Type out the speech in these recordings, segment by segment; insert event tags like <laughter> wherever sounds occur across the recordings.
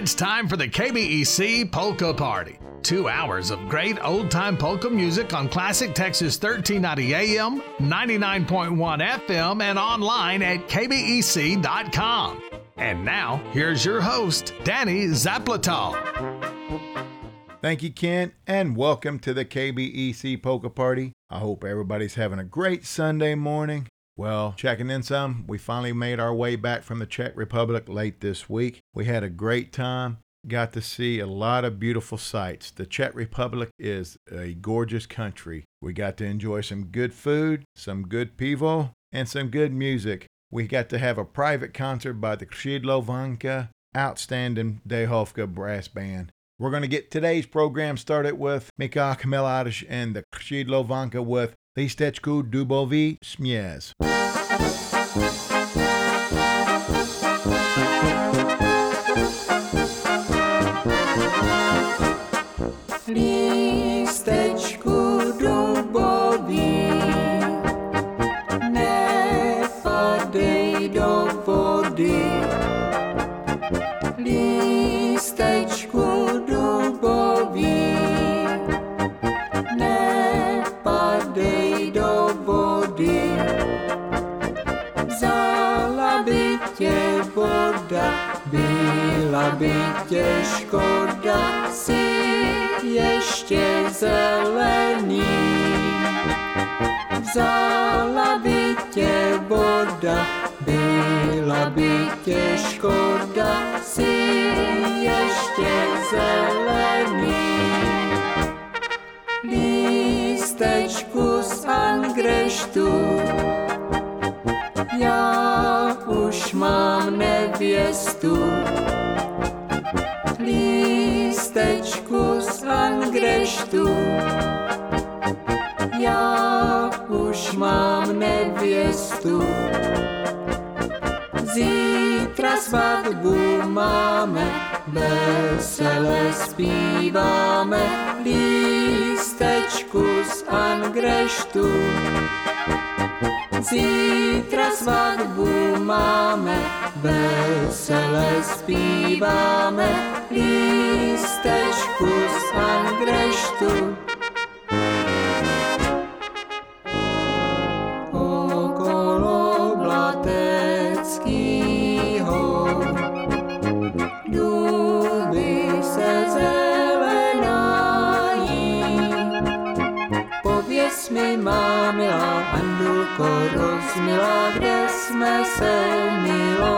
It's time for the KBEC Polka Party. Two hours of great old time polka music on Classic Texas 1390 AM, 99.1 FM, and online at kbec.com. And now, here's your host, Danny Zaplatal. Thank you, Kent, and welcome to the KBEC Polka Party. I hope everybody's having a great Sunday morning. Well, checking in some, we finally made our way back from the Czech Republic late this week. We had a great time, got to see a lot of beautiful sights. The Czech Republic is a gorgeous country. We got to enjoy some good food, some good pivo, and some good music. We got to have a private concert by the Krzydlo outstanding Dehovka brass band. We're going to get today's program started with Mika Khmeladish and the Krzydlo with Pejstečku Dubový směs. Vody. Vzala by tě voda, byla by tě škoda, si ještě zelený. Vzala by tě voda, byla by tě škoda, si ještě zelený. Lístečku z Angreštu, já už mám nevěstu. Lístečku z Angreštu, já už mám nevěstu. Zítra svatbu máme, vesele zpíváme, lístečku z Angreštu. Zítra svatbu máme, vesele zpíváme, lístečku z Angreštu. Se milovali.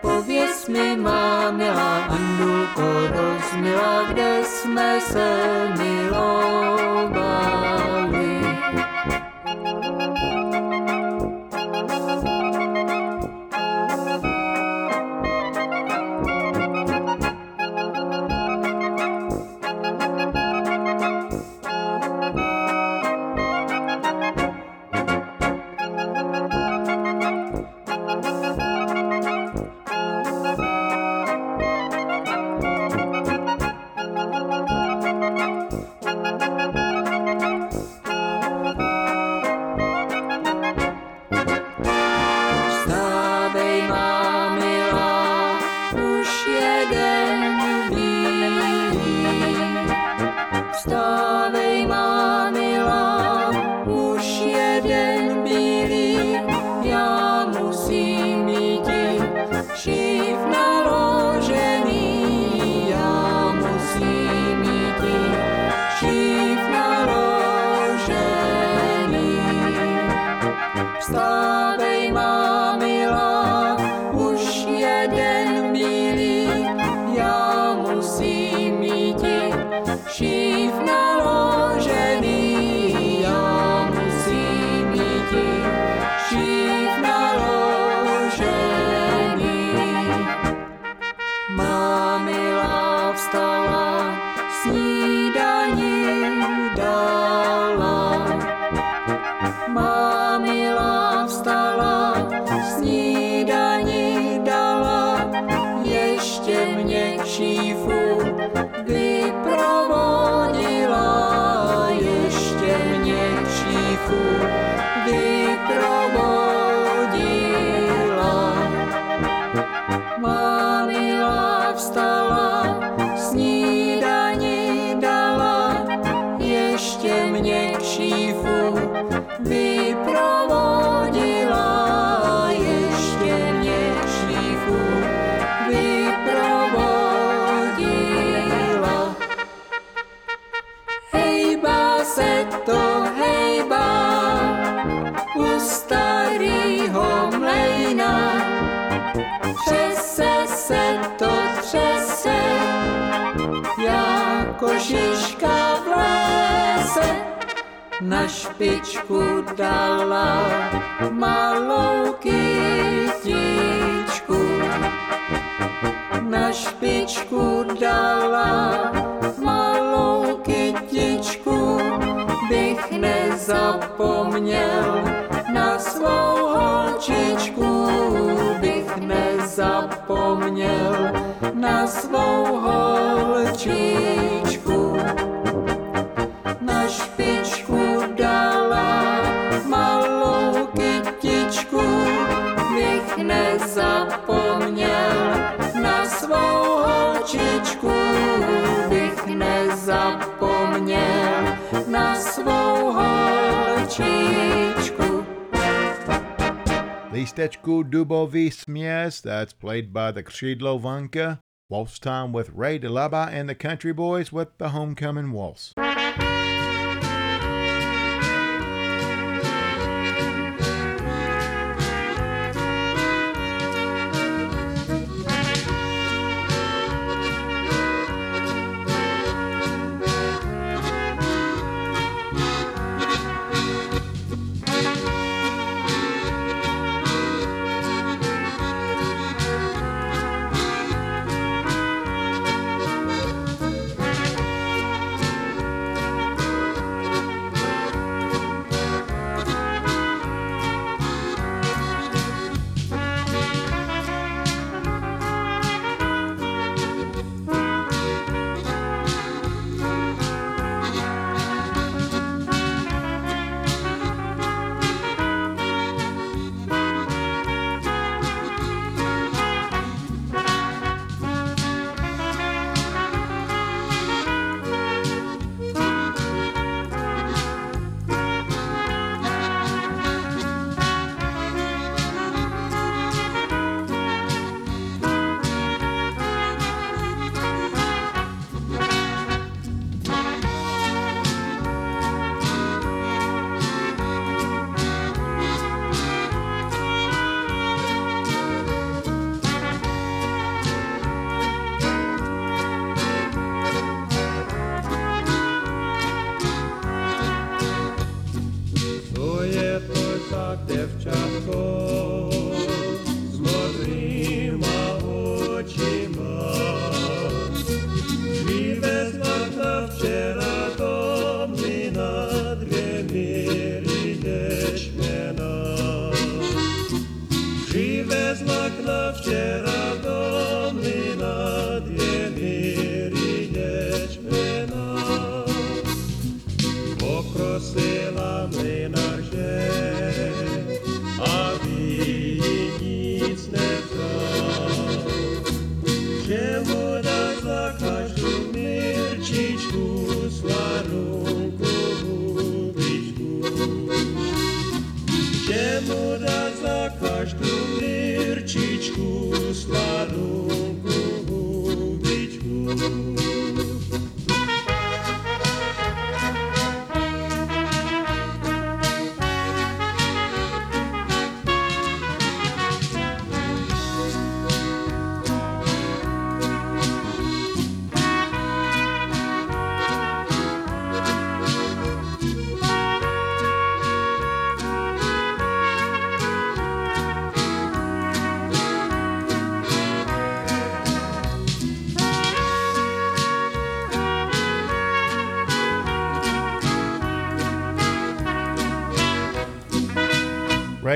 Pověz mi, má milá Andulko rozmilá, kde jsme se milovali. Špičku dala malou kytičku. Na špičku dala malou kytičku, bych nezapomněl na svou holčičku, bych nezapomněl na svou holčičku. Holčičku. Listečku Dubový Směs, that's played by the Křidlo Vanka. Waltz time with Ray DeLaba and the Country Boys with the Homecoming Waltz.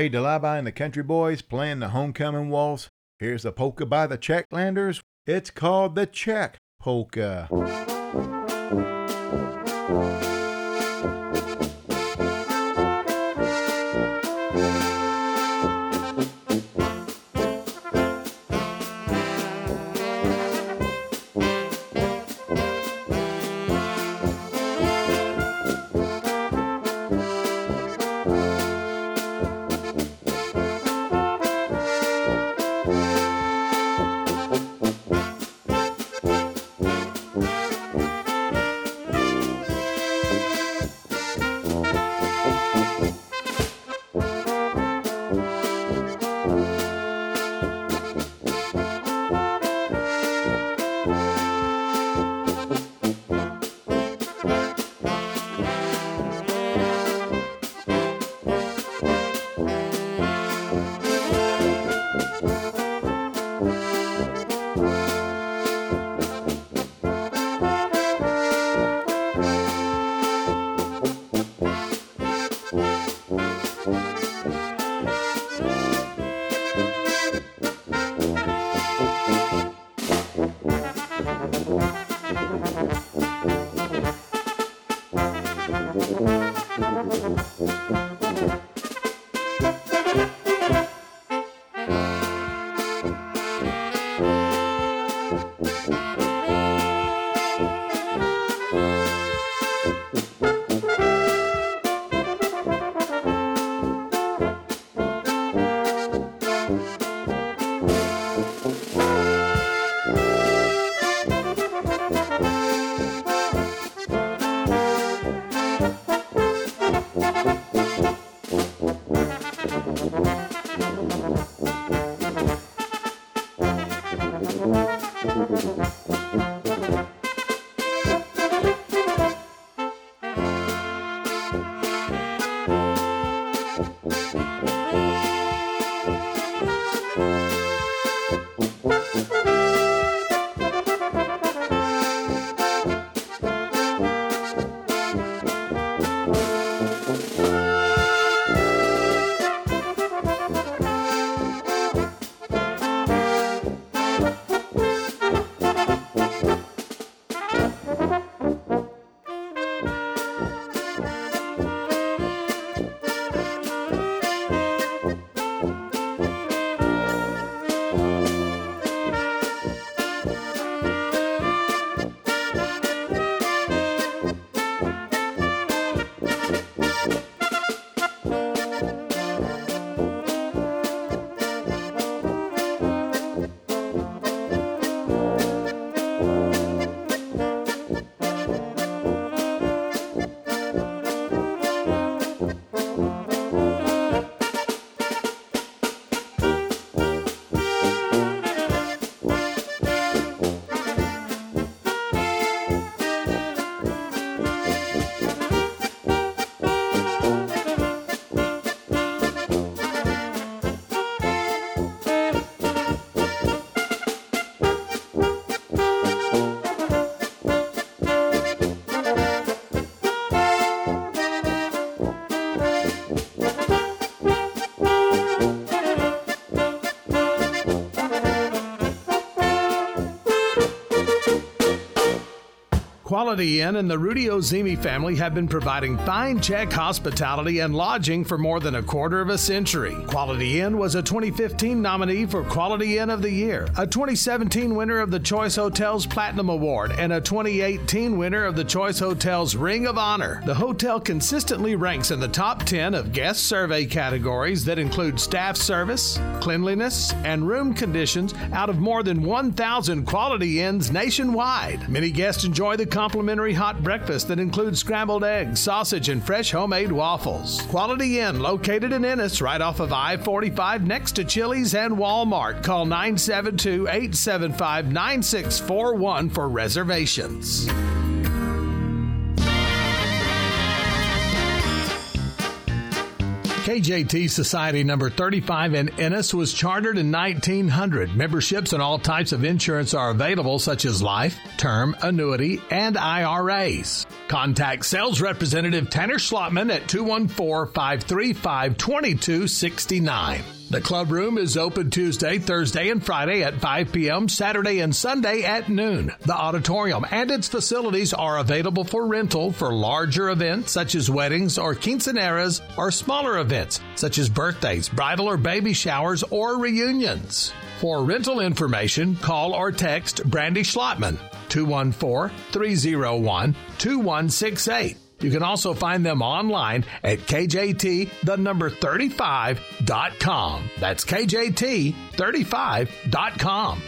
Ray DeLaba and the Country Boys playing the Homecoming Waltz. Here's the polka by the Czechlanders. It's called the Czech Polka. Quality Inn and the Rudy Ozimi family have been providing fine Czech hospitality and lodging for more than a quarter of a century. Quality Inn was a 2015 nominee for Quality Inn of the Year, a 2017 winner of the Choice Hotels Platinum Award, and a 2018 winner of the Choice Hotels Ring of Honor. The hotel consistently ranks in the top 10 of guest survey categories that include staff service, cleanliness, and room conditions out of more than 1,000 Quality Inns nationwide. Many guests enjoy the complimentary hot breakfast that includes scrambled eggs, sausage, and fresh homemade waffles. Quality Inn, located in Ennis, right off of I 45 next to Chili's and Walmart. Call 972 875 9641 for reservations. KJT Society number 35 in Ennis was chartered in 1900. Memberships and all types of insurance are available, such as life, term, annuity, and IRAs. Contact sales representative Tanner Schlotman at 214 535 2269. The club room is open Tuesday, Thursday, and Friday at 5 p.m., Saturday and Sunday at noon. The auditorium and its facilities are available for rental for larger events such as weddings or quinceaneras or smaller events such as birthdays, bridal or baby showers, or reunions. For rental information, call or text Brandy Schlotman 214 301 2168. You can also find them online at KJT, the number 35.com. That's KJT35.com.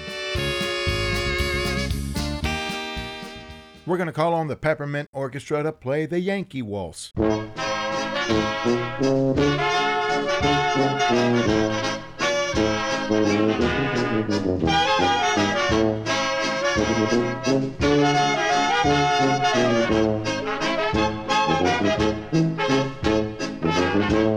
We're going to call on the Peppermint Orchestra to play the Yankee Waltz. <laughs> Música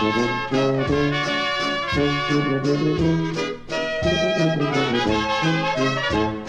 Thank you.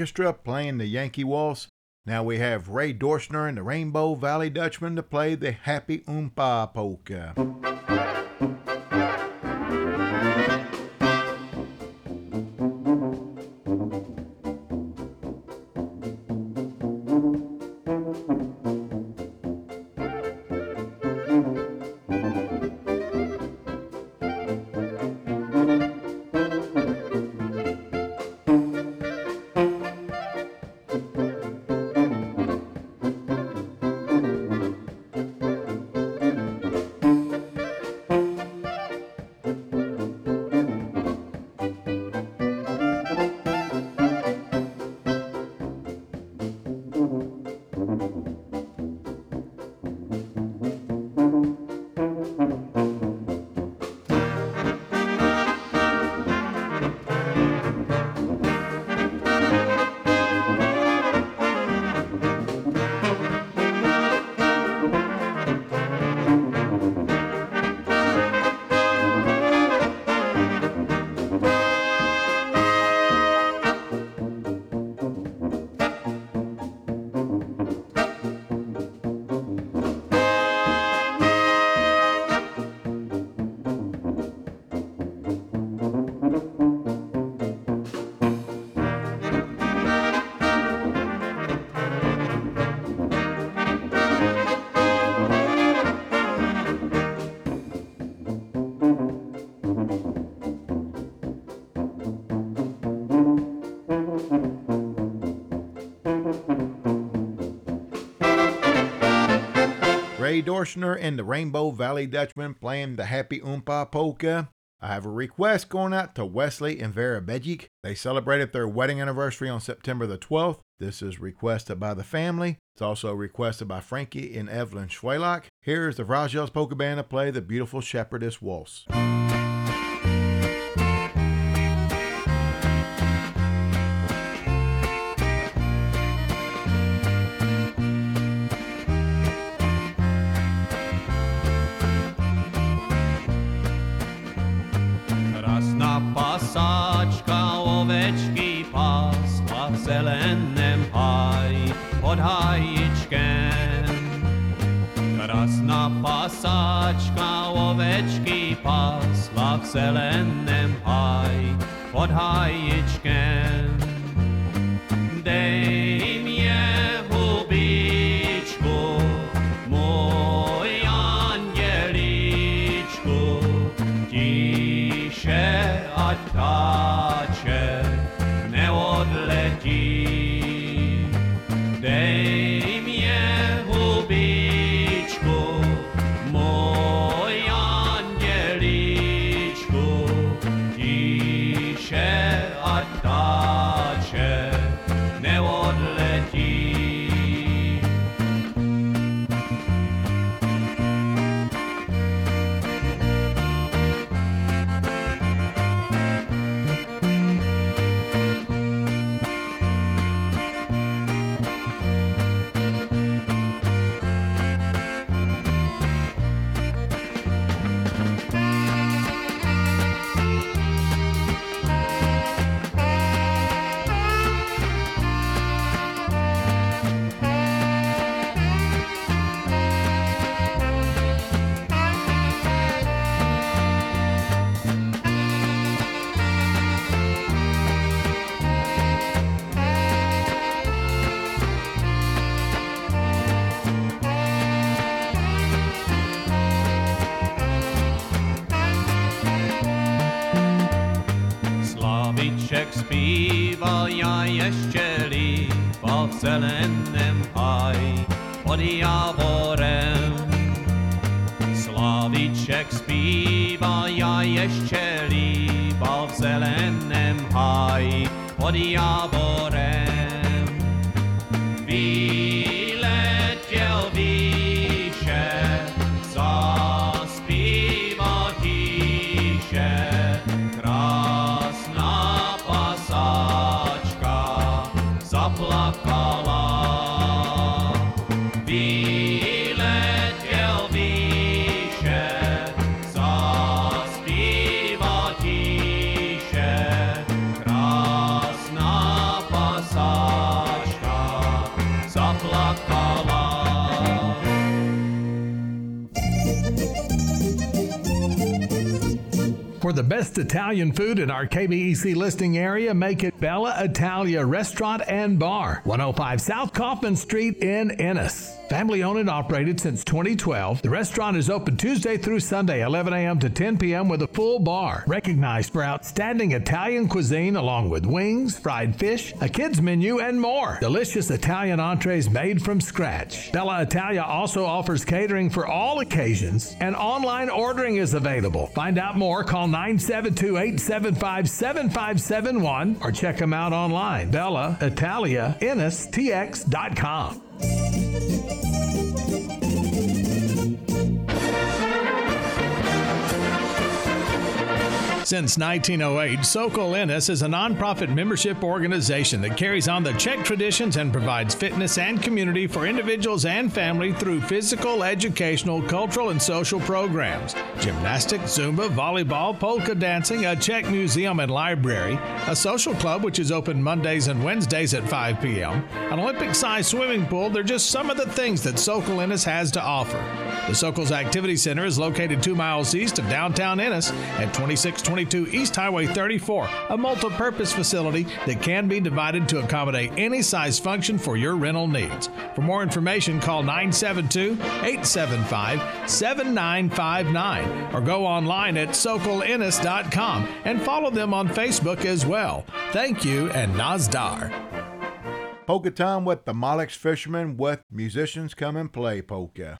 Orchestra playing the Yankee Waltz. Now we have Ray Dorschner and the Rainbow Valley Dutchman to play the Happy Oompa Polka. Dorschner and the Rainbow Valley Dutchman playing the Happy Oompa Polka. I have a request going out to Wesley and Vera Bejic. They celebrated their wedding anniversary on September the 12th. This is requested by the family. It's also requested by Frankie and Evelyn Schwalach. Here's the Rogels Polka Band to play the Beautiful Shepherdess Waltz. Pásla v high, háji high hajičkem. Zelenym haj pod jaworem. Slawiczek śpiewa, ja jeszcze liwa w zelenym haj pod jaworem. For the best Italian food in our KBEC listing area, make it Bella Italia Restaurant and Bar, 105 South Kaufman Street in Ennis. Family owned and operated since 2012, the restaurant is open Tuesday through Sunday, 11 a.m. to 10 p.m. with a full bar. Recognized for outstanding Italian cuisine along with wings, fried fish, a kids menu, and more. Delicious Italian entrees made from scratch. Bella Italia also offers catering for all occasions, and online ordering is available. Find out more, call 972 875 7571 or check them out online. Bella Italia, NSTX.com. Since 1908, Sokol Ennis is a nonprofit membership organization that carries on the Czech traditions and provides fitness and community for individuals and family through physical, educational, cultural, and social programs. Gymnastics, Zumba, volleyball, polka dancing, a Czech museum and library, a social club which is open Mondays and Wednesdays at 5 p.m., an Olympic sized swimming pool. They're just some of the things that Sokol Ennis has to offer. The Sokol's Activity Center is located two miles east of downtown Ennis at 2622 East Highway 34, a multi purpose facility that can be divided to accommodate any size function for your rental needs. For more information, call 972 875 7959 or go online at sokolennis.com and follow them on Facebook as well. Thank you and Nazdar. Polka time with the Molex Fishermen with musicians come and play polka.